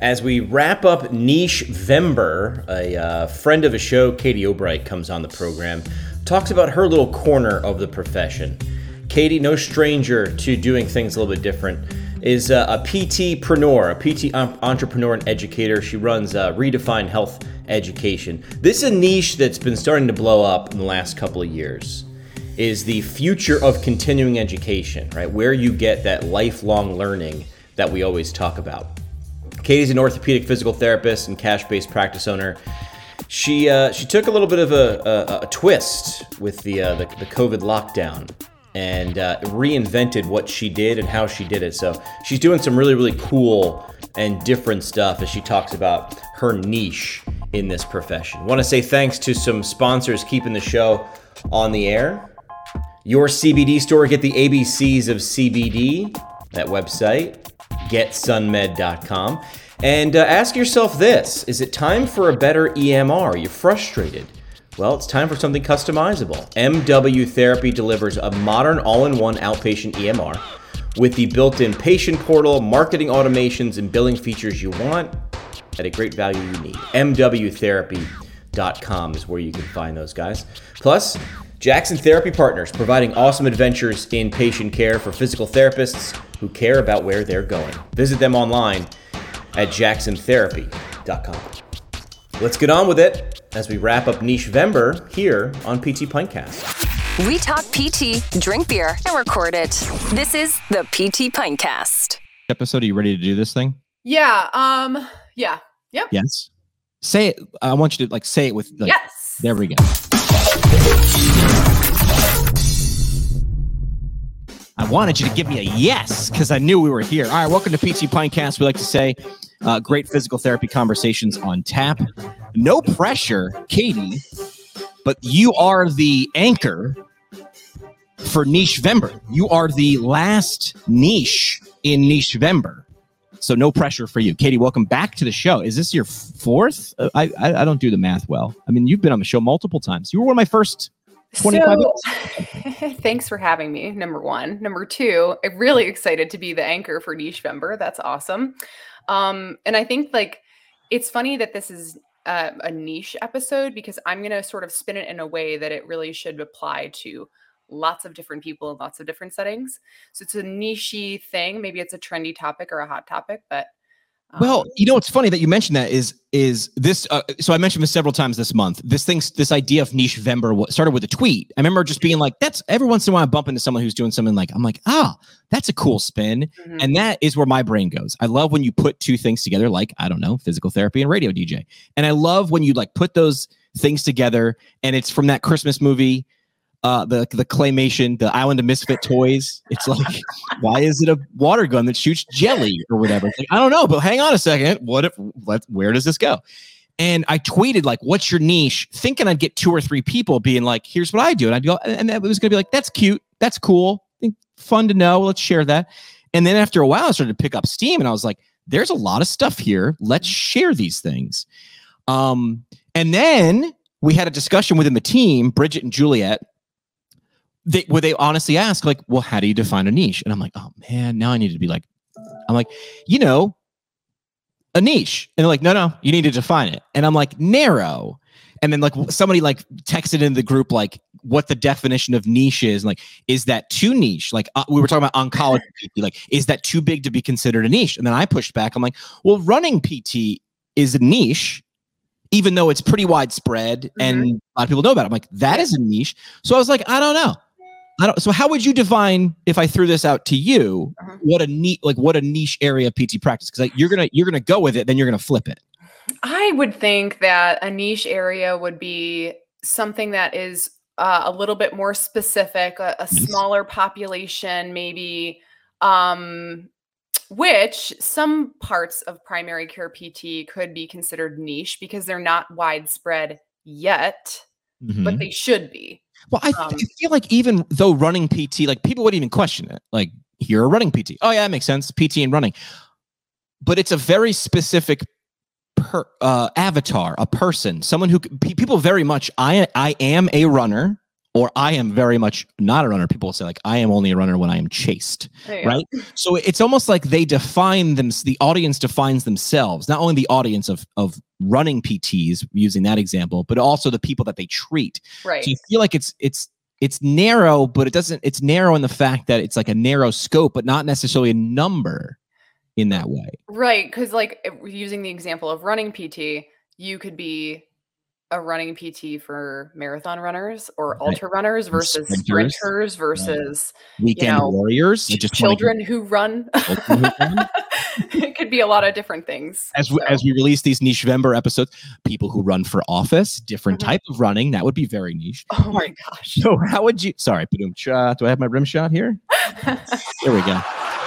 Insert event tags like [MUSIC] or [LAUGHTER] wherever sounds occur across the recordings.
As we wrap up Niche Vember, a uh, friend of the show, Katie O'Bright, comes on the program, talks about her little corner of the profession. Katie, no stranger to doing things a little bit different, is uh, a PT-preneur, a PT entrepreneur and educator. She runs uh, Redefine Health Education. This is a niche that's been starting to blow up in the last couple of years. Is the future of continuing education, right? Where you get that lifelong learning that we always talk about. Katie's an orthopedic physical therapist and cash-based practice owner. She uh, she took a little bit of a, a, a twist with the, uh, the, the COVID lockdown and uh, reinvented what she did and how she did it. So she's doing some really really cool and different stuff as she talks about her niche in this profession. Want to say thanks to some sponsors keeping the show on the air. Your CBD store, get the ABCs of CBD. That website getsunmed.com. And uh, ask yourself this Is it time for a better EMR? You're frustrated? Well, it's time for something customizable. MW Therapy delivers a modern all in one outpatient EMR with the built in patient portal, marketing automations, and billing features you want at a great value you need. MWTherapy.com is where you can find those guys. Plus, Jackson Therapy Partners, providing awesome adventures in patient care for physical therapists who care about where they're going. Visit them online at jacksontherapy.com. Let's get on with it as we wrap up Niche Vember here on PT Pintcast. We talk PT, drink beer, and record it. This is the PT Pintcast. Episode, are you ready to do this thing? Yeah. Um. Yeah. Yep. Yes. Say it. I want you to like say it with. Like, yes. There we go. I wanted you to give me a yes because I knew we were here. All right, welcome to PT Pintcast. We like to say uh, great physical therapy conversations on tap. No pressure, Katie, but you are the anchor for Niche Vember. You are the last niche in Niche Vember. So no pressure for you, Katie. Welcome back to the show. Is this your fourth? Uh, I, I I don't do the math well. I mean, you've been on the show multiple times. You were one of my first 25 so, [LAUGHS] thanks for having me. Number one. Number two, I'm really excited to be the anchor for Niche Vember. That's awesome. Um, and I think like it's funny that this is uh, a niche episode because I'm going to sort of spin it in a way that it really should apply to lots of different people in lots of different settings. So it's a nichey thing. Maybe it's a trendy topic or a hot topic, but well, um, you know what's funny that you mentioned that is is this. Uh, so I mentioned this several times this month. This thing, this idea of niche Vember started with a tweet. I remember just being like, "That's every once in a while I bump into someone who's doing something like I'm like, ah, oh, that's a cool spin," mm-hmm. and that is where my brain goes. I love when you put two things together, like I don't know, physical therapy and radio DJ, and I love when you like put those things together, and it's from that Christmas movie uh, the the claymation, the Island of Misfit toys. It's like, [LAUGHS] why is it a water gun that shoots jelly or whatever? Like, I don't know, but hang on a second. What if? Where does this go? And I tweeted like, "What's your niche?" Thinking I'd get two or three people being like, "Here's what I do," and I'd go, and it was gonna be like, "That's cute, that's cool, fun to know. Let's share that." And then after a while, I started to pick up steam, and I was like, "There's a lot of stuff here. Let's share these things." Um, and then we had a discussion within the team, Bridget and Juliet, they where they honestly ask like well how do you define a niche? And i'm like oh man now i need to be like i'm like you know a niche. And they're like no no you need to define it. And i'm like narrow. And then like somebody like texted in the group like what the definition of niche is like is that too niche? Like uh, we were talking about oncology [LAUGHS] like is that too big to be considered a niche? And then i pushed back. I'm like well running pt is a niche even though it's pretty widespread mm-hmm. and a lot of people know about it. I'm like that is a niche. So i was like i don't know I don't, so how would you define if I threw this out to you? Uh-huh. What a neat, like what a niche area of PT practice? Because like, you're gonna you're gonna go with it, then you're gonna flip it. I would think that a niche area would be something that is uh, a little bit more specific, a, a smaller population, maybe. Um, which some parts of primary care PT could be considered niche because they're not widespread yet, mm-hmm. but they should be. Well, I, um, I, feel like even though running PT, like people would even question it. Like, you're a running PT. Oh, yeah, that makes sense. PT and running. But it's a very specific per, uh, avatar, a person, someone who people very much, I, I am a runner or I am very much not a runner. People will say like I am only a runner when I am chased, right? So it's almost like they define them. The audience defines themselves, not only the audience of of running PTs using that example, but also the people that they treat. Right. So you feel like it's it's it's narrow, but it doesn't. It's narrow in the fact that it's like a narrow scope, but not necessarily a number in that way. Right, because like using the example of running PT, you could be a running PT for marathon runners or right. ultra runners versus sprinters, sprinters versus weekend you know, warriors, just children who run. [LAUGHS] it could be a lot of different things. As so. we, as we release these niche Vember episodes, people who run for office, different mm-hmm. type of running, that would be very niche. Oh my gosh! So how would you? Sorry, boom. Do I have my rim shot here? [LAUGHS] there we go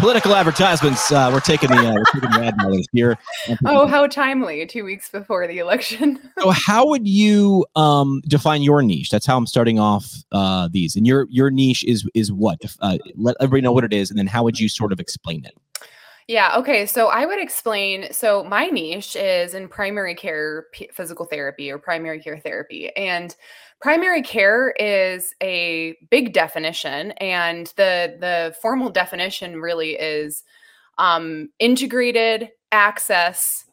political advertisements. Uh, we're taking the uh, we're taking the ad dollars here. [LAUGHS] Oh, how timely! Two weeks before the election. [LAUGHS] so, how would you um, define your niche? That's how I'm starting off uh, these. And your your niche is is what? Uh, let everybody know what it is, and then how would you sort of explain it? Yeah. Okay. So I would explain. So my niche is in primary care p- physical therapy or primary care therapy. And primary care is a big definition. And the, the formal definition really is um, integrated access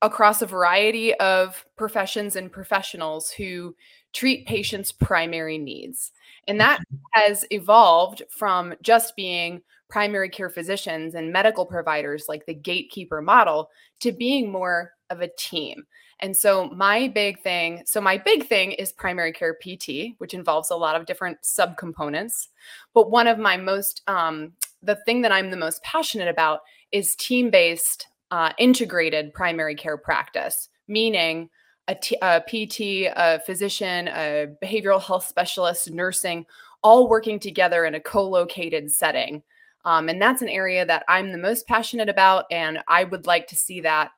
across a variety of professions and professionals who treat patients' primary needs. And that has evolved from just being primary care physicians and medical providers like the gatekeeper model to being more of a team. And so my big thing, so my big thing is primary care PT, which involves a lot of different subcomponents. But one of my most, um, the thing that I'm the most passionate about is team-based, uh, integrated primary care practice, meaning a, t- a PT, a physician, a behavioral health specialist, nursing, all working together in a co-located setting um, and that's an area that I'm the most passionate about. And I would like to see that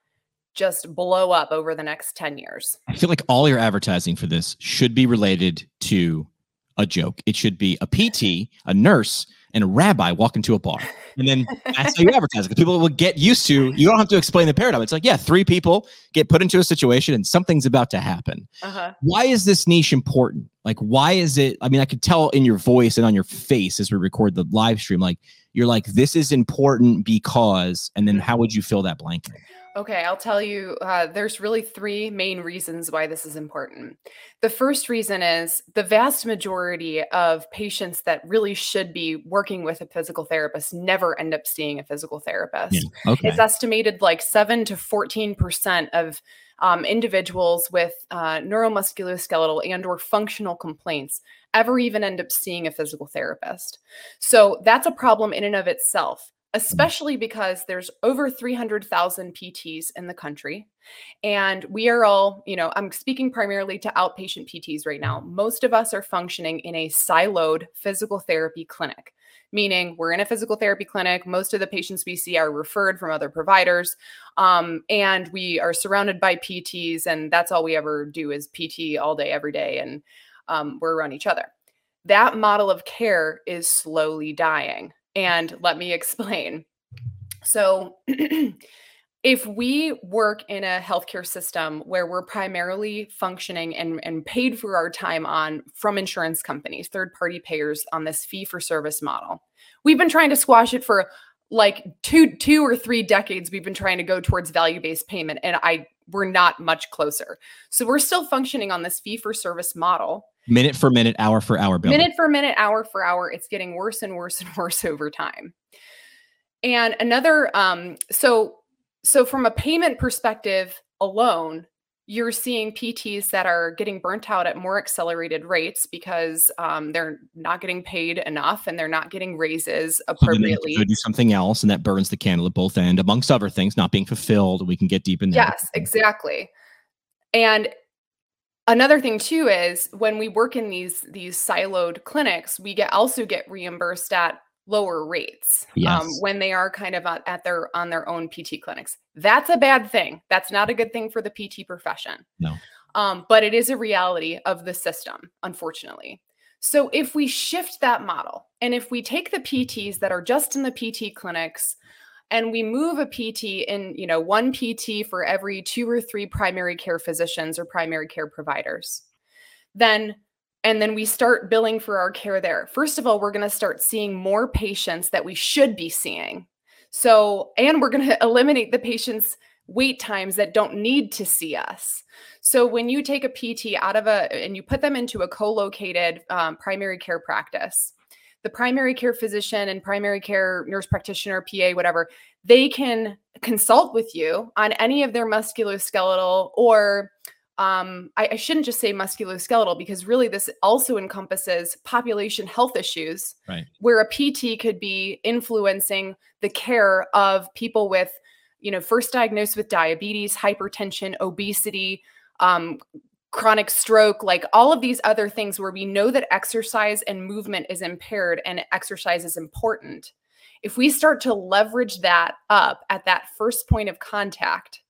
just blow up over the next 10 years. I feel like all your advertising for this should be related to a joke. It should be a PT, a nurse, and a rabbi walk into a bar. And then that's how you advertise because people will get used to you don't have to explain the paradigm. It's like, yeah, three people get put into a situation and something's about to happen. Uh-huh. Why is this niche important? Like, why is it? I mean, I could tell in your voice and on your face as we record the live stream, like you're like, this is important because, and then how would you fill that blanket? Okay, I'll tell you, uh, there's really three main reasons why this is important. The first reason is the vast majority of patients that really should be working with a physical therapist never end up seeing a physical therapist. Yeah, okay. It's estimated like 7 to 14% of um, individuals with uh, neuromusculoskeletal and or functional complaints ever even end up seeing a physical therapist. So that's a problem in and of itself. Mm-hmm. especially because there's over 300,000 PTs in the country. And we are all, you know, I'm speaking primarily to outpatient PTs right now. Most of us are functioning in a siloed physical therapy clinic, meaning we're in a physical therapy clinic. Most of the patients we see are referred from other providers. Um, and we are surrounded by PTs, and that's all we ever do is PT all day, every day. And um, we're around each other. That model of care is slowly dying and let me explain. So, [CLEARS THROAT] if we work in a healthcare system where we're primarily functioning and, and paid for our time on from insurance companies, third party payers on this fee for service model, we've been trying to squash it for like two two or three decades we've been trying to go towards value based payment and i we're not much closer so we're still functioning on this fee for service model minute for minute, hour for hour bill. Minute for minute, hour for hour. It's getting worse and worse [LAUGHS] and worse over time. And another, um, so so from a payment perspective alone, you're seeing PTs that are getting burnt out at more accelerated rates because um, they're not getting paid enough and they're not getting raises appropriately. So do something else, and that burns the candle at both end, amongst other things, not being fulfilled. We can get deep in there. Yes, exactly. And another thing too is when we work in these these siloed clinics we get also get reimbursed at lower rates um, yes. um, when they are kind of at, at, their on their own pt clinics. That's a bad thing. That's not a good thing for the pt profession. No. Um, but it is a reality of the system unfortunately. So if we shift that model and if we take the pts that are just in the pt clinics and we move a PT in, you know, one PT for every two or three primary care physicians or primary care providers, then and then we start billing for our care there. First of all, we're going to start seeing more patients that we should be seeing. So, and we're going [LAUGHS] to eliminate the patients' wait times that don't need to see us. So, when you take a PT out of a and you put them into a co located um, primary care practice, the primary care physician and primary care nurse practitioner, PA, whatever, they can consult with you on any of their musculoskeletal or um, I, I, shouldn't just say musculoskeletal because really this also encompasses population health issues, right. where a PT could be influencing the care of people with, you know, first diagnosed with diabetes, hypertension, obesity, um, chronic stroke, like all of these other things where we know that exercise and movement is impaired and exercise is important. If we start to leverage that up at that first point of contact,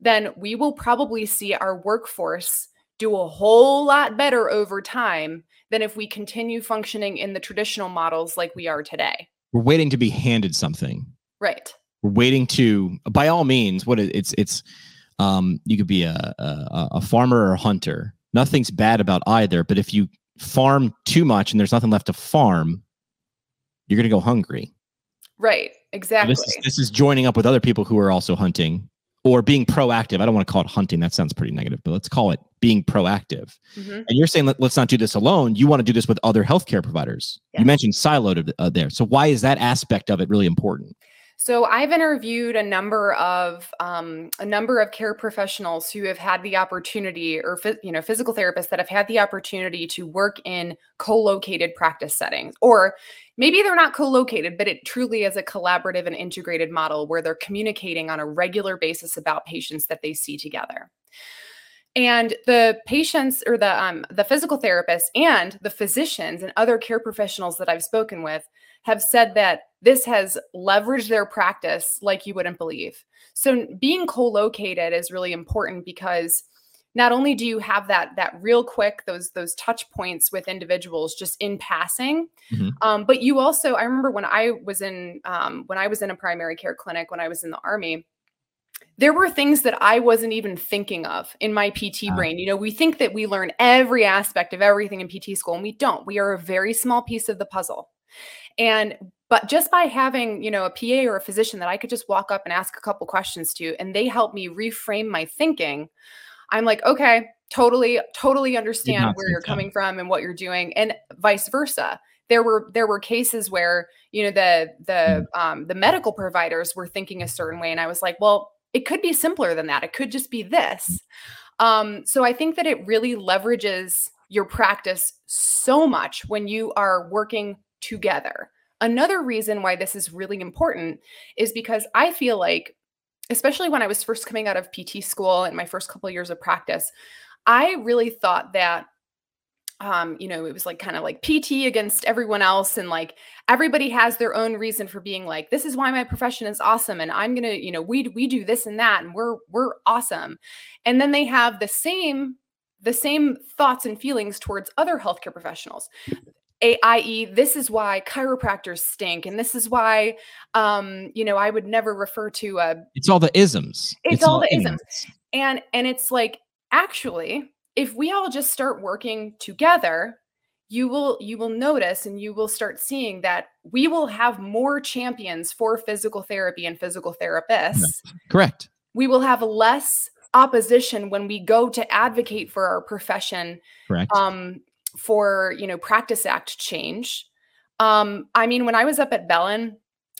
then we will probably see our workforce do a whole lot better over time than if we continue functioning in the traditional models like we are today. We're waiting to be handed something. Right. We're waiting to, by all means, what it's it's um you could be a, a a farmer or a hunter. Nothing's bad about either, but if you farm too much and there's nothing left to farm, you're gonna go hungry. Right. Exactly. So this, is, this is joining up with other people who are also hunting or being proactive. I don't want to call it hunting. That sounds pretty negative, but let's call it being proactive. Mm-hmm. And you're saying let, us not do this alone. You want to do this with other healthcare providers. You mentioned siloed uh, there. So why is that aspect of it really important? So I've interviewed a number of um, a number of care professionals who have had the opportunity, or you know, physical therapists that have had the opportunity to work in co-located practice settings, or maybe they're not co-located, but it truly is a collaborative and integrated model where they're communicating on a regular basis about patients that they see together. And the patients or the um, the physical therapists and the physicians and other care professionals that I've spoken with have said that this has leveraged their practice like you wouldn't believe. So being co-located is really important because not only do you have that that real quick those those touch points with individuals just in passing mm-hmm. um, but you also i remember when i was in um, when i was in a primary care clinic when i was in the army there were things that I wasn't even thinking of in my PT brain. You know, we think that we learn every aspect of everything in PT school, and we don't. We are a very small piece of the puzzle. And but just by having, you know, a PA or a physician that I could just walk up and ask a couple questions to, and they help me reframe my thinking, I'm like, okay, totally, totally understand where you're coming from and what you're doing, and vice versa there were there were cases where you know the the mm. um, the medical providers were thinking a certain way and i was like well it could be simpler than that. It could just be this. Um, so I think that it really leverages your practice so much when you are working together. Another reason why this is really important is because I feel like, especially when I was first coming out of PT school and my first couple of years of practice, I really thought that um, you know, it was like kind of like PT against everyone else. And like everybody has their own reason for being like, this is why my profession is awesome. And I'm gonna, you know, we we do this and that, and we're we're awesome. And then they have the same the same thoughts and feelings towards other healthcare professionals. i.e., this is why chiropractors stink, and this is why, um, you know, I would never refer to a. It's all the isms. It's, it's all, all the isms, and and it's like actually if we all just start working together you will you will notice and you will start seeing that we will have more champions for physical therapy and physical therapists correct we will have less opposition when we go to advocate for our profession correct um for you know practice act change um i mean when i was up at bellin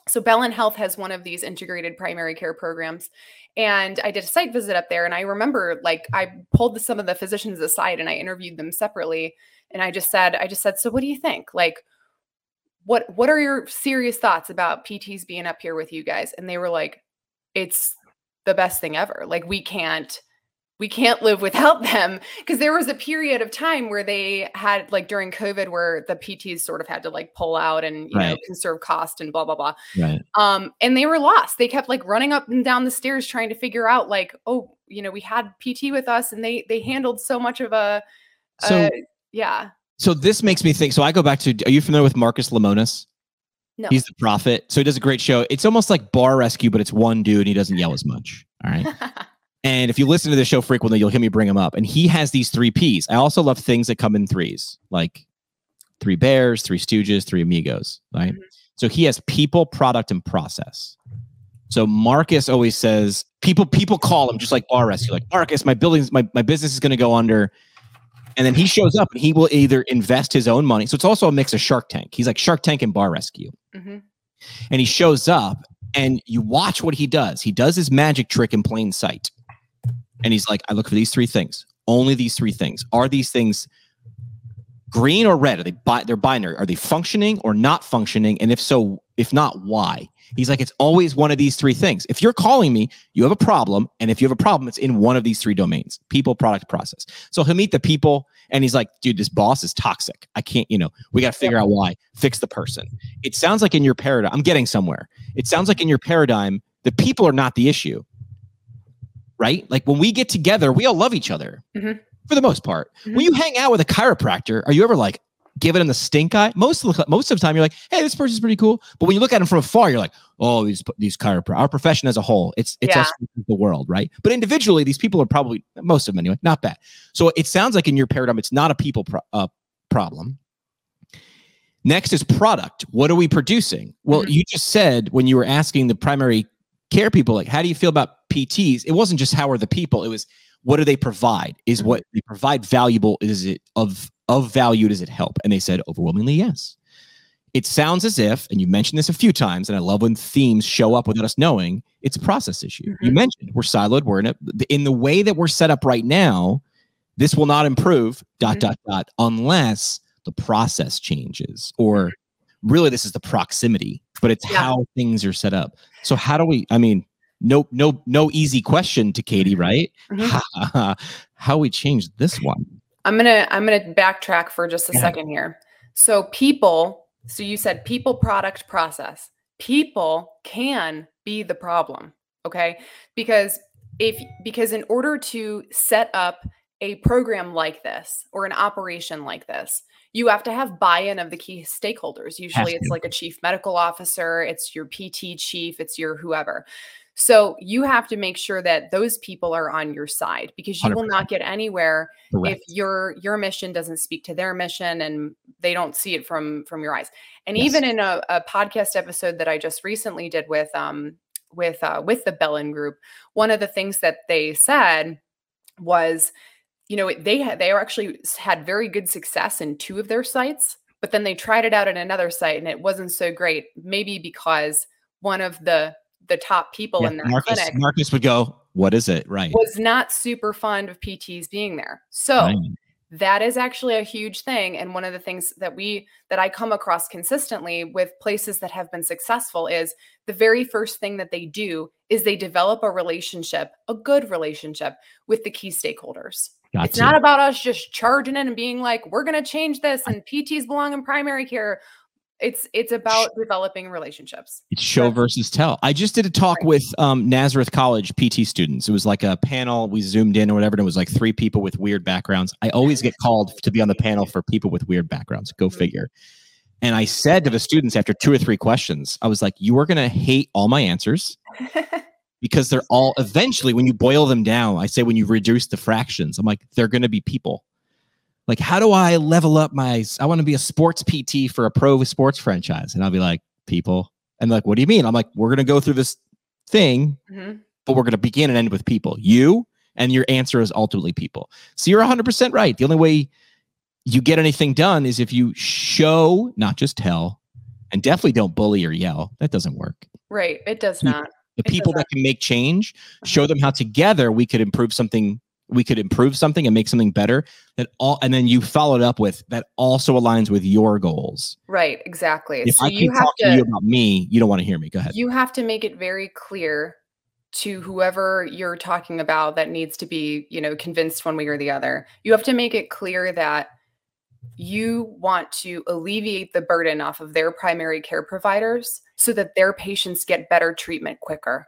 so bellin health has one of these integrated primary care programs and I did a site visit up there. And I remember like I pulled some of the physicians aside and I interviewed them separately. And I just said, I just said, so what do you think? Like, what what are your serious thoughts about PTs being up here with you guys? And they were like, it's the best thing ever. Like we can't we can't live without them because there was a period of time where they had like during covid where the pts sort of had to like pull out and you right. know conserve cost and blah blah blah right. um and they were lost they kept like running up and down the stairs trying to figure out like oh you know we had pt with us and they they handled so much of a so uh, yeah so this makes me think so i go back to are you familiar with marcus lemonis no. He's the Profit. So he does a great show. It's almost like bar rescue, but it's one dude and he doesn't yell as much. All right. [LAUGHS] And if you listen to the show frequently, you'll hear me bring him up. And he has these three P's. I also love things that come in threes, like three bears, three stooges, three amigos, right? Mhm. So he has people, product, and process. So Marcus always says people people call him just like bar rescue, like Marcus, my building's my, my business is gonna go under. And then he shows up and he will either invest his own money. So it's also a mix of Shark Tank. He's like Shark Tank and bar rescue Mhm. and he shows up and you watch what he does he does his magic trick in plain sight and he's like i look for these three things. Only these three things. Are these things green or red? Are they bi- they're binary. Are they functioning or not functioning? And if so if not why? He's like it's always one of these three things. If you're calling me you have a problem. And if you have a problem it's in one of these three domains people product process. So he'll meet the people and he's like dude this boss is toxic. I can't you know we got to figure out why. Fix the person. It sounds like in your paradigm i'm getting somewhere. It sounds like in your paradigm the people are not the issue right like when we get together we all love each other Mhm. for the most part Mhm. when you hang out with a chiropractor are you ever like giving him the stink eye most of the most of the time you're like hey this person's pretty cool but when you look at him from afar you're like oh these these chiropractors our profession as a whole it's it's Yeah. us the world right but individually these people are probably most of them anyway not bad so it sounds like in your paradigm it's not a people pro- uh, problem Next is product. What are we producing? Well, Mhm. you just said when you were asking the primary care people, like, how do you feel about PTs? It wasn't just how are the people, it was what do they provide? Is what they provide valuable? Is it of of value? Does it help? And they said overwhelmingly yes. It sounds as if, and you mentioned this a few times, and I love when themes show up without us knowing, it's a process issue. You Mhm. mentioned we're siloed, we're in a in the way that we're set up right now, this will not improve, dot, Mhm. dot, dot, unless the process changes. Or really this is the proximity, but it's Yeah. how things are set up. So how do we, I mean, no, no, no easy question to Katie, right? Mhm. [LAUGHS] how we change this one. I'm gonna I'm gonna backtrack for just a ahead. second here. So people, so you said people, product, process. People can be the problem, okay? Because if because in order to set up a program like this or an operation like this, you have to have buy-in of the key stakeholders. Usually it's like a chief medical officer, it's your PT chief, it's your whoever. So you have to make sure that those people are on your side because you will 100%. not get anywhere Correct. if your your mission doesn't speak to their mission and they don't see it from from your eyes and Yes. even in a, a podcast episode that i just recently did with um with uh with the bellin group one of the things that they said was you know they had they actually had very good success in two of their sites but then they tried it out at another site and it wasn't so great maybe because one of the the top people Yeah, in that Marcus, clinic Marcus would go, what is it? Right. was not super fond of PTs being there. So Right. That is actually a huge thing. And one of the things that we that I come across consistently with places that have been successful is the very first thing that they do is they develop a relationship, a good relationship with the key stakeholders. Got It's to. not about us just charging in and being like, we're gonna change this and PTs belong in primary care. It's it's about developing relationships. It's show That's- versus tell. I just did a talk Right. with um, Nazareth College PT students. It was like a panel. We zoomed in or whatever, and it was like three people with weird backgrounds. I always get called to be on the panel for people with weird backgrounds. Go Mhm. figure. And I said to the students after two or three questions, I was like, "You are going to hate all my answers [LAUGHS] because they're all eventually, when you boil them down, I say when you reduce the fractions, I'm like, they're going to be people. Like, how do I level up my? I want to be a sports PT for a pro sports franchise, and I'll be like, people. And like, what do you mean? I'm like, we're going to go through this thing, Mhm. but we're going to begin and end with people. You and your answer is ultimately people. So you're 100% right. The only way you get anything done is if you show, not just tell, and definitely don't bully or yell. That doesn't work. Right. It does not. The It people that can make change, Uh-huh. show them how together we could improve something. We could improve something and make something better. That all, and then you follow it up with that also aligns with your goals. Right, exactly. If so I you keep have talking to to you about me, you don't want to hear me. Go ahead. you have to make it very clear to whoever you're talking about that needs to be, you know, convinced one way or the other. You have to make it clear that you want to alleviate the burden off of their primary care providers so that their patients get better treatment quicker.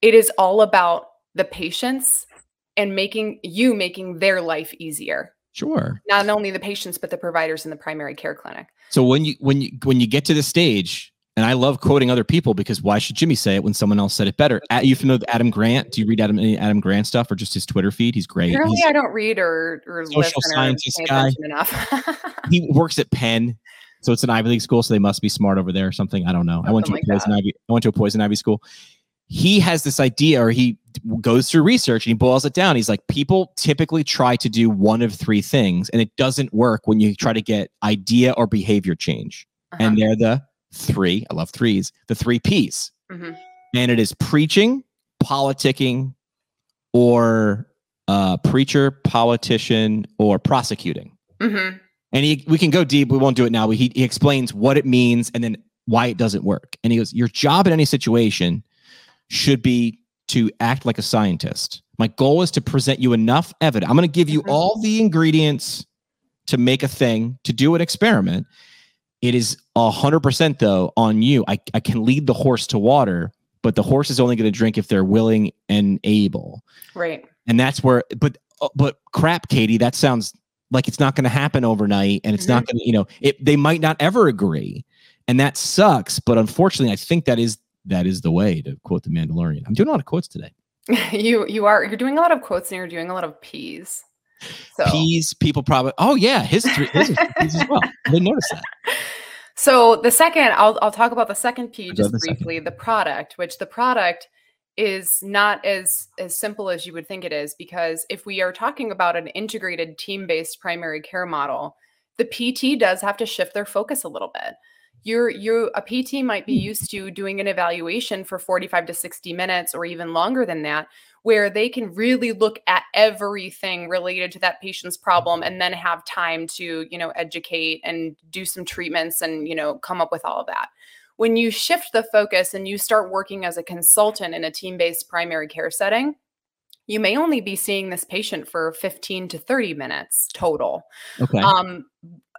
It is all about the patients and making you making their life easier. Sure. Not only the patients but the providers in the primary care clinic. So when you when you when you get to the stage, and I love quoting other people because why should Jimmy say it when someone else said it better? At, you familiar with Adam Grant? Do you read Adam Adam Grant stuff or just his Twitter feed? He's great. Apparently, He's I don't read or, or social listen scientist or guy. enough. [LAUGHS] he works at Penn, so it's an Ivy League school, so they must be smart over there or something. I don't know. I went to Something a like poison Ivy. I went to a poison Ivy school. He has this idea, or he goes through research and he boils it down. He's like, people typically try to do one of three things, and it doesn't work when you try to get idea or behavior change. Uh-huh. And they're the three. I love threes. The three P's, Mhm. and it is preaching, politicking, or uh, preacher, politician, or prosecuting Mhm. and he we can go deep we won't do it now but he, he explains what it means and then why it doesn't work and he goes your job in any situation should be to act like a scientist. My goal is to present you enough evidence. I'm going to give you Mhm. all the ingredients to make a thing to do an experiment. It is 100% though on you. I, I can lead the horse to water but the horse is only going to drink if they're willing and able. Right. and that's where but uh, but crap katie that sounds like it's not going to happen overnight and it's not going to you know it they might not ever agree and that sucks but unfortunately i think that is that is the way to quote the mandalorian i'm doing a lot of quotes today [LAUGHS] you you are you're doing a lot of quotes and you're doing a lot of P's. So peas people probably oh yeah his three his is peas as well i didn't notice that [LAUGHS] So the second, I'll I'll talk about the second P just the second. briefly. The product, which the product is not as as simple as you would think it is, because if we are talking about an integrated team-based primary care model, the PT does have to shift their focus a little bit. You're you a PT might be Hmm. used to doing an evaluation for 45 to 60 minutes or even longer than that, where they can really look at everything related to that patient's problem and then have time to, you know, educate and do some treatments and, you know, come up with all of that. When you shift the focus and you start working as a consultant in a team-based primary care setting, you may only be seeing this patient for 15 to 30 minutes total okay um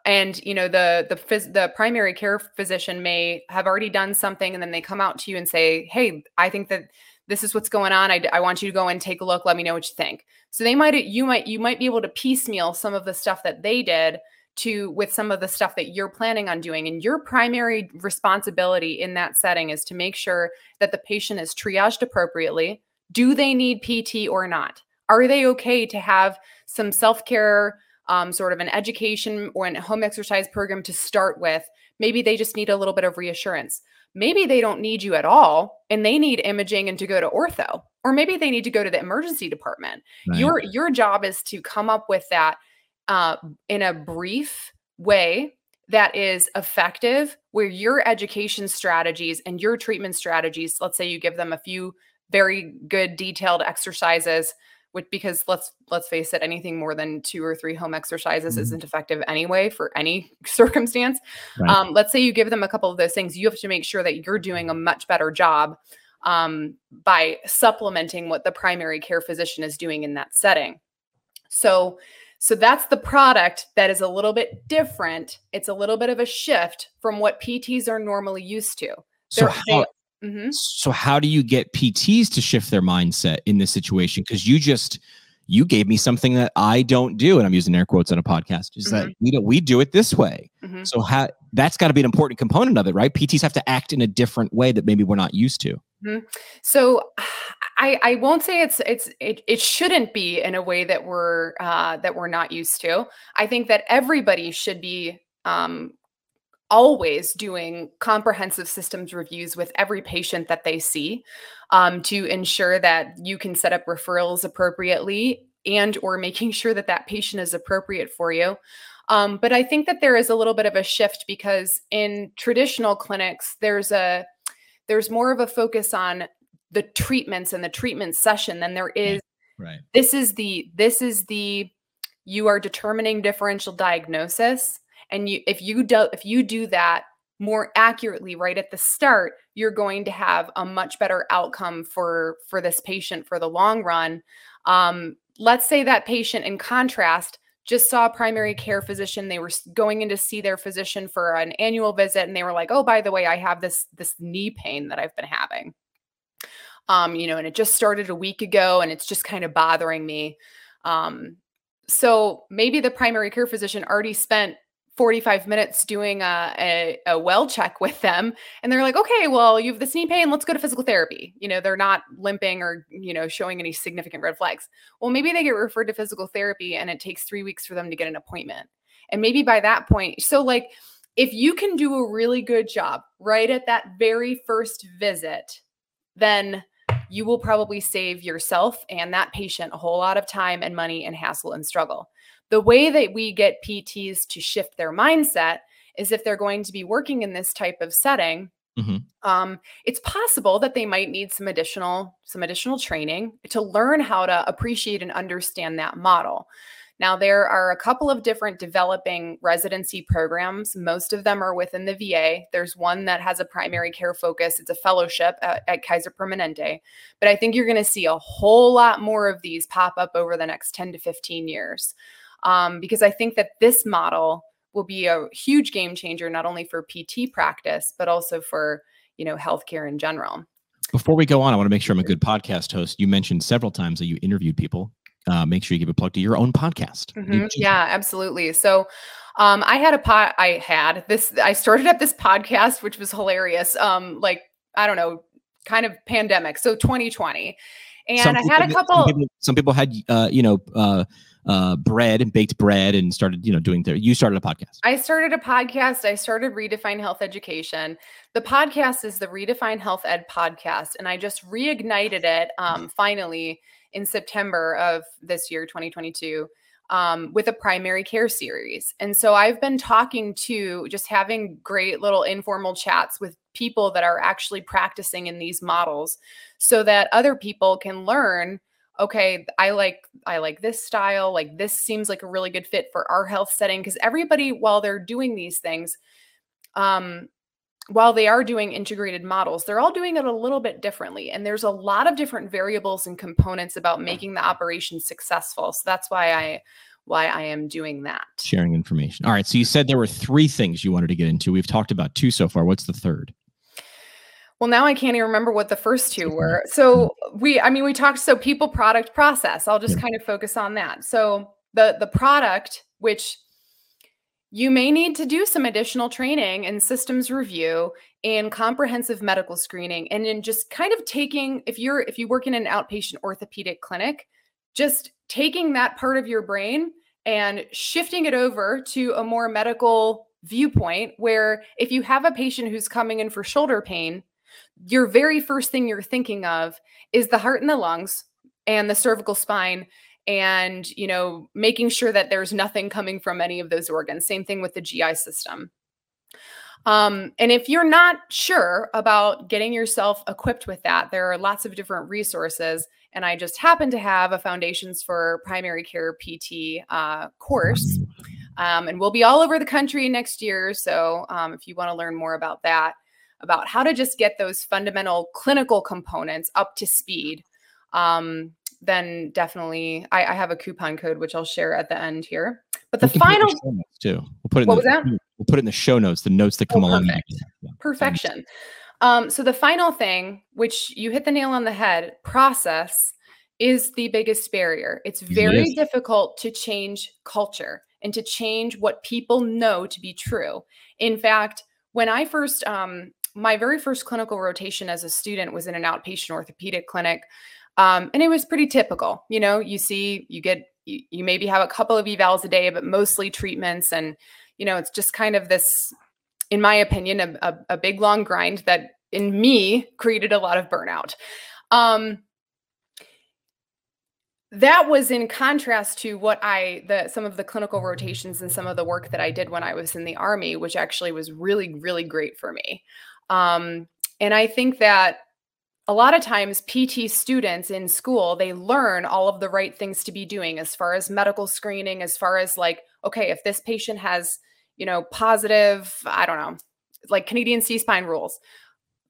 and you know the the phys- the primary care physician may have already done something and then they come out to you and say hey i think that this is what's going on. I want you to go and take a look. Let me know what you think. So they might you might you might be able to piecemeal some of the stuff that they did to with some of the stuff that you're planning on doing. And your primary responsibility in that setting is to make sure that the patient is triaged appropriately. Do they need pt or not? Are they okay to have some self-care um, sort of an education or a home exercise program to start with. Maybe they just need a little bit of reassurance. Maybe they don't need you at all and they need imaging and to go to ortho, or maybe they need to go to the emergency department. Right. Your your job is to come up with that uh, in a brief way that is effective, where your education strategies and your treatment strategies. Let's say you give them a few very good detailed exercises which because let's let's face it anything more than two or three home exercises Mhm. isn't effective anyway for any [LAUGHS] circumstance Right. um, let's say you give them a couple of those things you have to make sure that you're doing a much better job um, by supplementing what the primary care physician is doing in that setting so so that's the product that is a little bit different it's a little bit of a shift from what pts are normally used to so how, Mhm. so how do you get pts to shift their mindset in this situation because you just you gave me something that i don't do and i'm using air quotes on a podcast is that we don't we do it this way Mhm. so how that's got to be an important component of it right pts have to act in a different way that maybe we're not used to So [SIGHS] I I won't say it's it's it, it shouldn't be in a way that we're uh, that we're not used to. I think that everybody should be um, always doing comprehensive systems reviews with every patient that they see um, to ensure that you can set up referrals appropriately and or making sure that that patient is appropriate for you. Um, but I think that there is a little bit of a shift because in traditional clinics, there's a there's more of a focus on the treatments and the treatment session than there is right this is the this is the you are determining differential diagnosis and you if you do if you do that more accurately right at the start you're going to have a much better outcome for for this patient for the long run. Um, let's say that patient in contrast just saw a primary care physician. They were going in to see their physician for an annual visit and they were like oh by the way i have this this knee pain that i've been having. Um, you know, and it just started a week ago and it's just kind of bothering me. Um, so maybe the primary care physician already spent 45 minutes doing a, a, a, well check with them. And they're like okay well you have this knee pain. Let's go to physical therapy. You know they're not limping or you know showing any significant red flags. Well maybe they get referred to physical therapy and it takes three weeks for them to get an appointment. And maybe by that point so like if you can do a really good job right at that very first visit then you will probably save yourself and that patient a whole lot of time and money and hassle and struggle the way that we get PTs to shift their mindset is if they're going to be working in this type of setting. Mm-hmm. Um, it's possible that they might need some additional some additional training to learn how to appreciate and understand that model. Now, there are a couple of different developing residency programs. Most of them are within the VA. There's one that has a primary care focus, it's a fellowship at, at Kaiser Permanente. But I think you're going to see a whole lot more of these pop up over the next 10 to 15 years um, because I think that this model will be a huge game changer, not only for PT practice, but also for, you know, healthcare in general. Before we go on, I want to make sure I'm a good podcast host. You mentioned several times that you interviewed people. Uh, make sure you give a plug to your own podcast. Mm-hmm. Yeah, absolutely. So, um, I had a pot. I had this. I started up this podcast, which was hilarious. Um, like I don't know, kind of pandemic. So 2020, and some I had a couple. Some people, some people had, uh, you know, uh, uh, bread and baked bread and started, you know, doing. Th- you started a podcast. I started a podcast. I started Redefine Health Education. The podcast is the Redefine Health Ed podcast, and I just reignited it um, finally in September of this year, 2022. Um, with a primary care series. And so I've been talking to just having great little informal chats with people that are actually practicing in these models so that other people can learn okay i like i like this style like this seems like a really good fit for our health setting because everybody while they're doing these things um while they are doing integrated models they're all doing it a little bit differently and there's a lot of different variables and components about making the operation successful so that's why i why i am doing that sharing information all right so you said there were three things you wanted to get into we've talked about two so far what's the third well, now I can't even remember what the first two were. So we, I mean, we talked so people, product, process. I'll just yeah. kind of focus on that. So the the product, which you may need to do some additional training and systems review and comprehensive medical screening, and in just kind of taking, if you're if you work in an outpatient orthopedic clinic, just taking that part of your brain and shifting it over to a more medical viewpoint where if you have a patient who's coming in for shoulder pain your very first thing you're thinking of is the heart and the lungs and the cervical spine and you know making sure that there's nothing coming from any of those organs. Same thing with the gi system. Um, and if you're not sure about getting yourself equipped with that there are lots of different resources and i just happen to have a foundations for primary care pt uh, course um, and we'll be all over the country next year. So um, if you want to learn more about that about how to just get those fundamental clinical components up to speed, um, then definitely I, I, have a coupon code which I'll share at the end here. But the final too. We'll put it. What in the, was that? We'll put it in the show notes. The notes that come oh, along. Yeah. Perfection. Um, so the final thing, which you hit the nail on the head, process is the biggest barrier. It's very yes. difficult to change culture and to change what people know to be true. In fact, when I first um, my very first clinical rotation as a student was in an outpatient orthopedic clinic. Um, and it was pretty typical. You know, you see, you get, you, you maybe have a couple of evals a day, but mostly treatments. And, you know, it's just kind of this, in my opinion, a, a, a big long grind that in me created a lot of burnout. Um, that was in contrast to what I the some of the clinical rotations and some of the work that I did when I was in the army, which actually was really really great for me. Um, and I think that a lot of times PT students in school, they learn all of the right things to be doing as far as medical screening, as far as like, okay, if this patient has, you know, positive, I don't know, like Canadian C spine rules,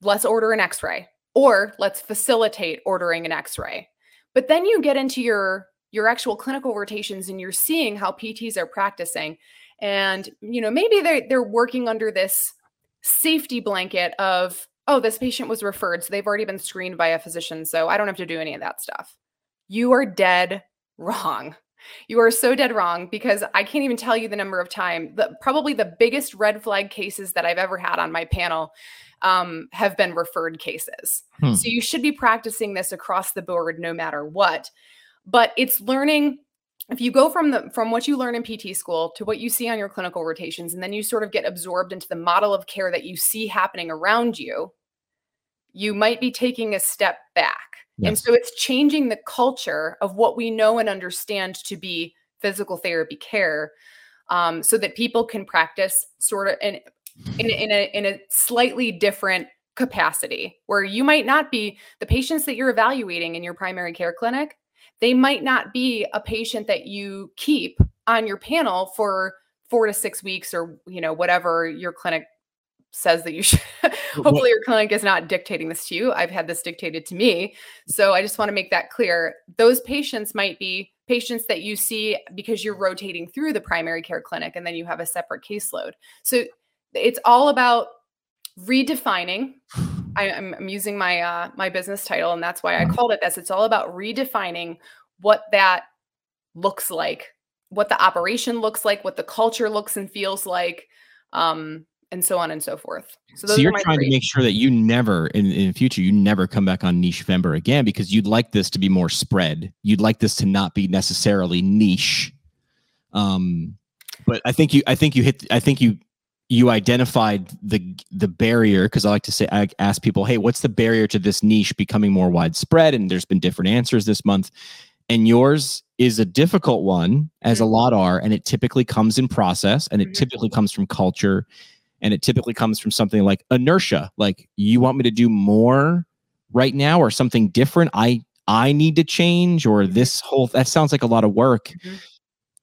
let's order an x ray or let's facilitate ordering an x ray. But then you get into your your actual clinical rotations and you're seeing how PTs are practicing and you know maybe they they're working under this safety blanket of, oh, this patient was referred. So they've already been screened by a physician. So I don't have to do any of that stuff. You are dead [LAUGHS] wrong. You are so dead wrong because I can't even tell you the number of time. The, probably the biggest red flag cases that I've ever had on my panel um, have been referred cases. Hmm. So you should be practicing this across the board, no matter what. But it's learning. If you go from the from what you learn in PT school to what you see on your clinical rotations, and then you sort of get absorbed into the model of care that you see happening around you, you might be taking a step back. And so it's changing the culture of what we know and understand to be physical therapy care um, so that people can practice sort of in, in, in, a, in a slightly different capacity where you might not be the patients that you're evaluating in your primary care clinic they might not be a patient that you keep on your panel for four to six weeks or you know whatever your clinic says that you [LAUGHS] should. Hopefully your clinic is not dictating this to you. I've had this dictated to me. So i just want to make that clear. Those patients might be patients that you see because you're rotating through the primary care clinic and then you have a separate caseload. So it's all about redefining I, I'm, I'm using my uh, my business title and that's why i called it this it's all about redefining what that looks like what the operation looks like what the culture looks and feels like um, and so on and so forth so So, those are you're trying three. to make sure that you never, in in the future, you never come back on niche Vember again because you'd like this to be more spread. You'd like this to not be necessarily niche. Um, but I think you, I think you hit, I think you, you identified the the barrier because I like to say I ask people, hey, what's the barrier to this niche becoming more widespread? And there's been different answers this month, and yours is a difficult one, as a Mhm. lot are, and it typically comes in process, and it Mhm. typically comes from culture and it typically comes from something like inertia like you want me to do more right now or something different i i need to change or Mhm. this whole that sounds like a lot of work Mhm.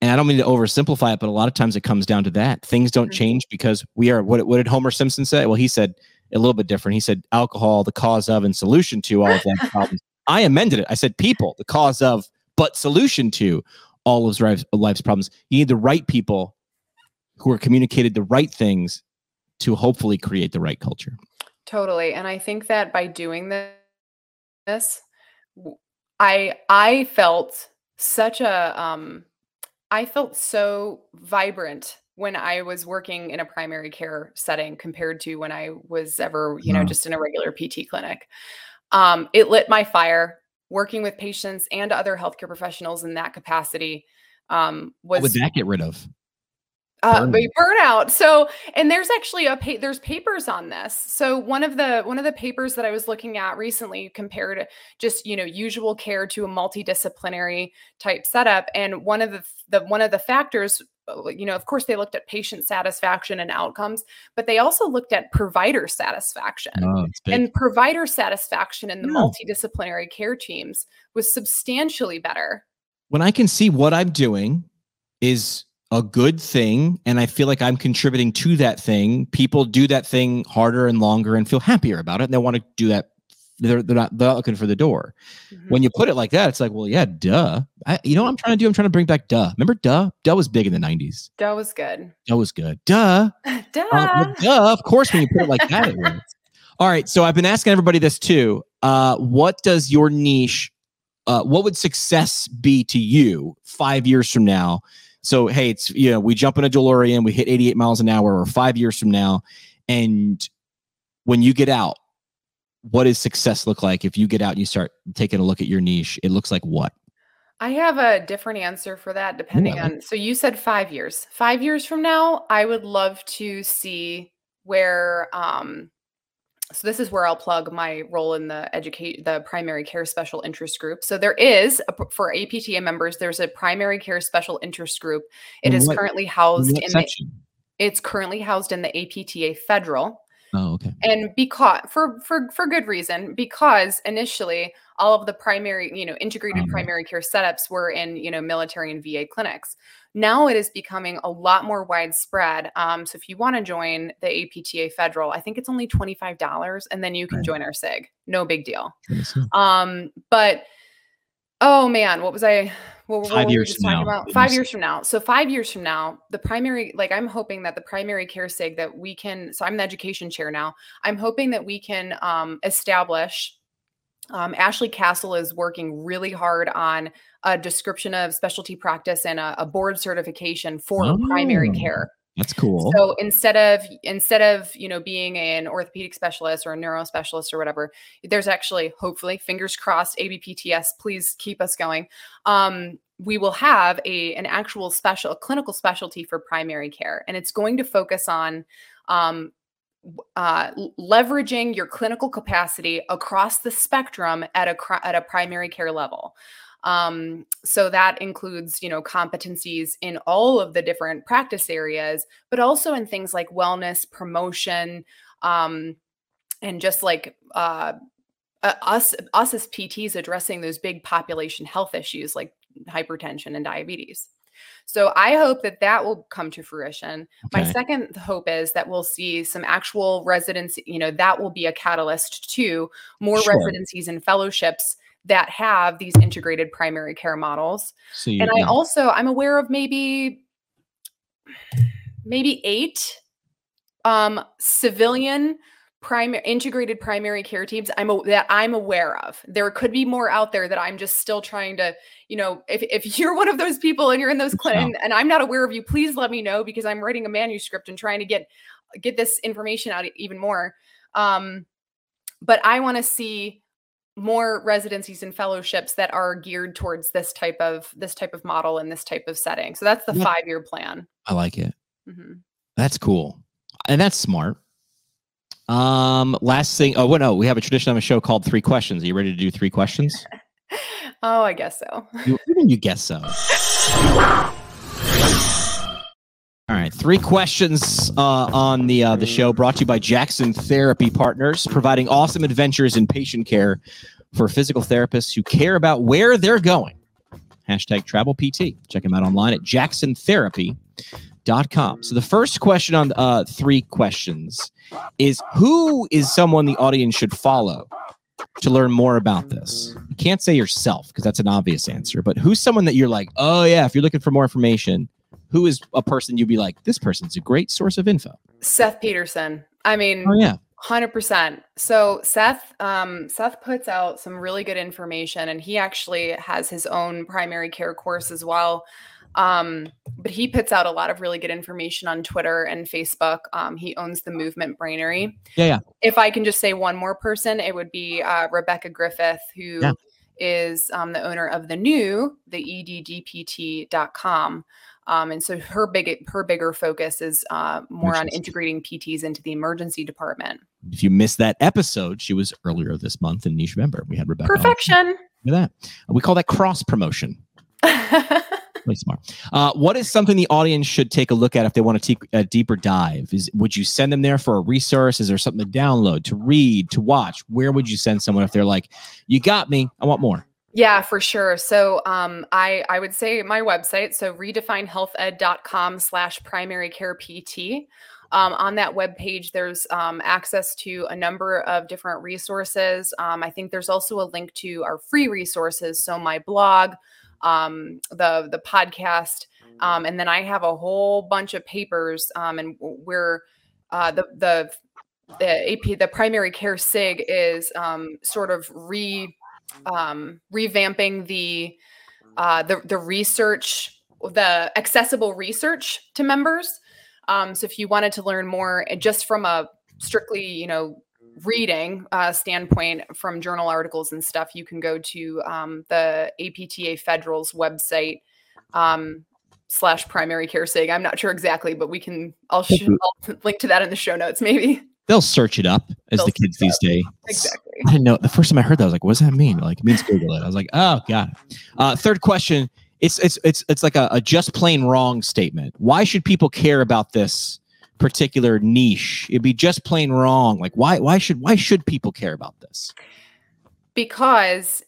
And i don't mean to oversimplify it but a lot of times it comes down to that things don't Mhm. change because we are what, what did homer simpson say well he said a little bit different he said alcohol the cause of and solution to all of life's [LAUGHS] problems i amended it i said people the cause of but solution to all of life's, life's problems you need the right people who are communicated the right things to hopefully create the right culture. Totally. And I think that by doing this, I I felt such a um I felt so vibrant when I was working in a primary care setting compared to when I was ever, you know, Wow. just in a regular PT clinic. Um, it lit my fire working with patients and other healthcare professionals in that capacity. Um, What would that get rid of? Uh, Burnout. So, and there's actually a pa- there's papers on this. So one of the one of the papers that I was looking at recently compared just you know usual care to a multidisciplinary type setup, and one of the the one of the factors, uh, you know, of course they looked at patient satisfaction and outcomes, but they also looked at provider satisfaction. Oh. And provider satisfaction in the Yeah. multidisciplinary care teams was substantially better. when I can see what I'm doing is a good thing, and I feel like I'm contributing to that thing, people do that thing harder and longer and feel happier about it, and they want to do that. They're, they're not they're not looking for the door. Mhm. When you put it like that, it's like, well, yeah, duh. I, you know what I'm trying to do? I'm trying to bring back duh. Remember duh? Duh was big in the 90s. That was good. Duh was good. Duh. [LAUGHS] Duh. Uh, duh, of course, when you put it like that, it works. [LAUGHS] All right. So I've been asking everybody this too. Uh, what does your niche, uh, what would success be to you five years from now? So, hey, it's, you know, we jump in a DeLorean, we hit 88 miles an hour, or five years from now. And when you get out, what does success look like if you get out and you start taking a look at your niche? It looks like what? I have a different answer for that depending Yeah. on. So you said five years. Five years from now, I would love to see where. um So this is where I'll plug my role in the educate the primary care special interest group. So there is a, for APTA members. There's a primary care special interest group. It In is what- currently housed in the. It's currently housed in the APTA federal Oh, okay. and because for for for good reason because initially all of the primary you know integrated Um, primary care setups were in you know military and va clinics now it is becoming a lot more widespread um, so if you want to join the apta federal i think it's only $25 and then you can Right. join our sig no big deal. Let me see. um but oh man what was i what, what Five we years from now, about? five years from now. So five years from now the primary like i'm hoping that the primary care sig that we can so i'm the education chair now. I'm hoping that we can um, establish Um, Ashley Castle is working really hard on a description of specialty practice and a, a board certification for Oh. primary care. That's cool. So instead of instead of you know being an orthopedic specialist or a neuro specialist or whatever, there's actually hopefully fingers crossed ABPTS. Please keep us going. Um, we will have a an actual special a clinical specialty for primary care, and it's going to focus on um, uh, leveraging your clinical capacity across the spectrum at a at a primary care level. Um, so that includes, you know, competencies in all of the different practice areas, but also in things like wellness, promotion, um, and just like uh, uh, us us as PTs addressing those big population health issues like hypertension and diabetes. So I hope that that will come to fruition. My second hope is that we'll see some actual residency, you know, that will be a catalyst to more Sure. residencies and fellowships that have these integrated primary care models. So And I also I'm aware of maybe maybe 8 um civilian primary integrated primary care teams I'm a, that I'm aware of. There could be more out there that I'm just still trying to, you know, if if [LAUGHS] you're one of those people and you're in those clinics and, and I'm not aware of you, please let me know because I'm writing a manuscript and trying to get get this information out even more. Um but I want to see more residencies and fellowships that are geared towards this type of this type of model and this type of setting. So that's the Yeah. 5-year plan. I like it. Mhm. That's cool. And that's smart. Um, last thing. Oh, what? No, we have a tradition on a show called Three Questions. Are you ready to do three questions? [LAUGHS] Oh, I guess so. You, you guess so. [LAUGHS] Right, three questions uh, on the uh, the show brought to you by Jackson Therapy Partners, providing awesome adventures in patient care for physical therapists who care about where they're going. Hashtag travel PT. Check them out online at jacksontherapy.com. So the first question on uh, three questions is who is someone the audience should follow to learn more about this? You can't say yourself because that's an obvious answer, but who's someone that you're like, oh yeah, if you're looking for more information, who is a person you'd be like, this person's a great source of info? Seth Peterson. I mean, Oh yeah. Hundred percent. So Seth, um, Seth puts out some really good information, and he actually has his own primary care course as well. Um, but he puts out a lot of really good information on Twitter and Facebook. Um, he owns the Movement Brainery. Yeah, yeah. If I can just say one more person, it would be uh, Rebekah Griffith, who is Yeah. um, the owner of the new the eddpt.com. Um, and so her big her bigger focus is uh, more on integrating PTs into the emergency department. If you missed that episode, she was earlier this month in Niche November. We had Rebekah. Perfection. Look at that. We call that cross promotion. [LAUGHS] Really smart. Uh, what is something the audience should take a look at if they want to take a deeper dive? Is would you send them there for a resource? Is there something to download, to read, to watch? Where would you send someone if they're like, "You got me, I want more"? Yeah, for sure. So um, I I would say my website, so redefinehealthed.com slash primary care PT. Um, on that webpage, there's um, access to a number of different resources. Um, I think there's also a link to our free resources. So my blog, um, the the podcast, um, and then I have a whole bunch of papers. And we're uh, the the the AP the primary care sig is sort of re um, revamping the uh, the the research, the accessible research to members. Um, so if you wanted to learn more, uh, just from a strictly you know reading uh, standpoint from journal articles and stuff, you can go to um, the APTA Federal's website. Um, slash primary care sig i'm not sure exactly but we can i'll, sh- I'll link to that in the show notes maybe They'll search it up, as They'll the kids these days. exactly I didn't know. The first time I heard that, I was like, "What does that mean?" Like, it means Google it. I was like, "Oh, god." Uh, third question: It's it's it's it's like a, a just plain wrong statement. Why should people care about this particular niche? It'd be just plain wrong. Like, why why should why should people care about this? because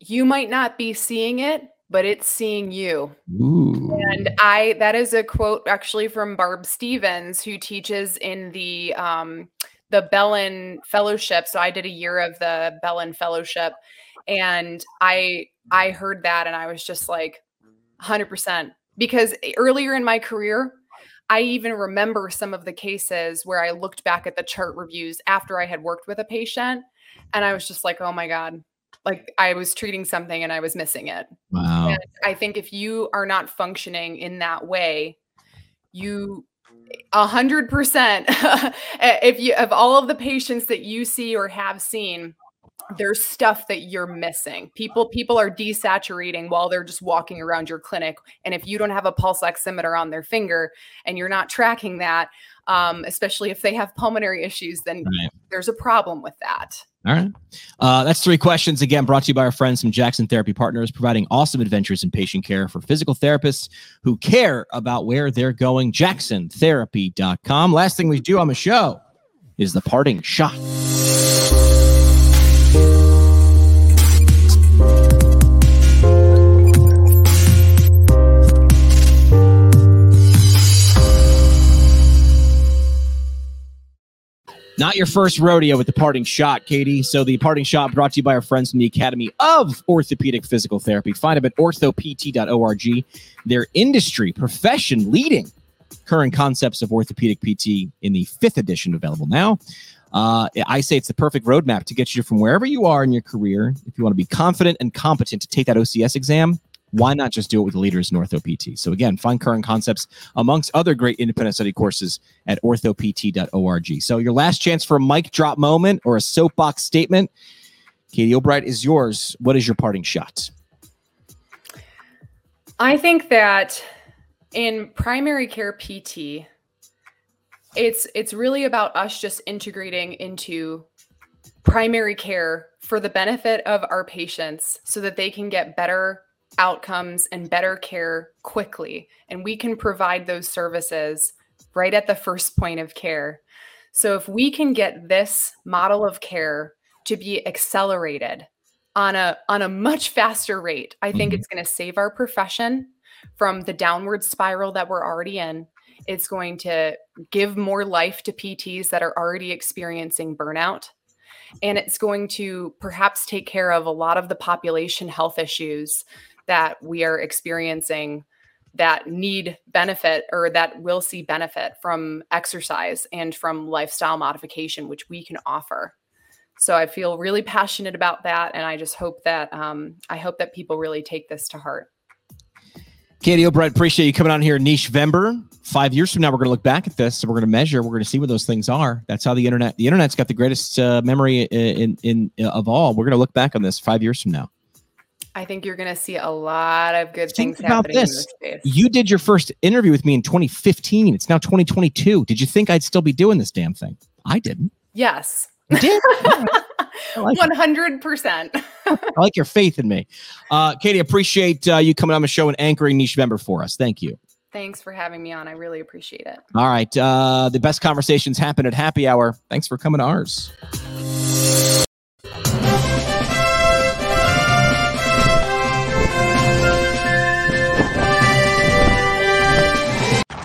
you might not be seeing it but it's seeing you Ooh. and i that is a quote actually from barb stevens who teaches in the um the bellin fellowship so i did a year of the bellin fellowship and i i heard that and i was just like 100% because earlier in my career I even remember some of the cases where I looked back at the chart reviews after I had worked with a patient And I was just like, oh my God. Like I was treating something and I was missing it. Wow. And I think if you are not functioning in that way, you a hundred percent [LAUGHS] if you of all of the patients that you see or have seen there's stuff that you're missing people people are desaturating while they're just walking around your clinic and if you don't have a pulse oximeter on their finger and you're not tracking that um, especially if they have pulmonary issues then Right. there's a problem with that All right. Uh, that's three questions. Again, brought to you by our friends from Jackson Therapy Partners, providing awesome adventures in patient care for physical therapists who care about where they're going. JacksonTherapy.com. Last thing we do on the show is the parting shot. Not your first rodeo with the parting shot, Katie. So the parting shot brought to you by our friends from the Academy of Orthopedic Physical Therapy. Find them at orthopt.org. Their industry profession leading current concepts of orthopedic PT in the fifth edition available now. Uh, I say it's the perfect roadmap to get you from wherever you are in your career. If you want to be confident and competent to take that OCS exam, why not just do it with the leaders in OrthoPT? So again, find current concepts amongst other great independent study courses at orthopt.org. So your last chance for a mic drop moment or a soapbox statement. Katie O'Bright is yours. What is your parting shot? I think that in primary care PT, it's it's really about us just integrating into primary care for the benefit of our patients so that they can get better outcomes and better care quickly and we can provide those services right at the first point of care. So if we can get this model of care to be accelerated on a on a much faster rate, I think Mhm. it's going to save our profession from the downward spiral that we're already in. It's going to give more life to PTs that are already experiencing burnout. And it's going to perhaps take care of a lot of the population health issues that we are experiencing that need benefit or that will see benefit from exercise and from lifestyle modification, which we can offer. So I feel really passionate about that, and I just hope that um, I hope that people really take this to heart. Katie O'Bright, appreciate you coming on here. Niche Vember. Five years from now, we're going to look back at this and we're going to measure. We're going to see what those things are. That's how the internet. The internet's got the greatest uh, memory in, in in of all. We're going to look back on this five years from now. I think you're going to see a lot of good Think things about happening in this. this space. You did your first interview with me in 2015. It's now 2022. Did you think I'd still be doing this damn thing? I didn't. yes, You did. [LAUGHS] I like one hundred percent. I like your faith in me. Uh, Katie, appreciate uh, you coming on the show and anchoring Niche member for us. Thank you. Thanks for having me on. I really appreciate it. All right. Uh, the best conversations happen at happy hour. Thanks for coming to ours.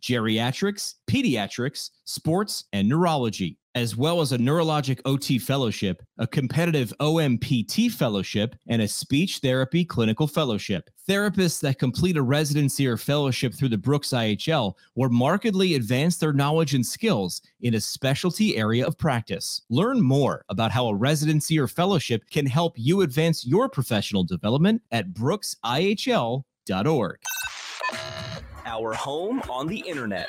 geriatrics, pediatrics, sports, and neurology, as well as a neurologic OT fellowship, a competitive OMPT fellowship, and a speech therapy clinical fellowship. Therapists that complete a residency or fellowship through the Brooks IHL will markedly advance their knowledge and skills in a specialty area of practice. Learn more about how a residency or fellowship can help you advance your professional development at brooksihl.org. Our home on the internet.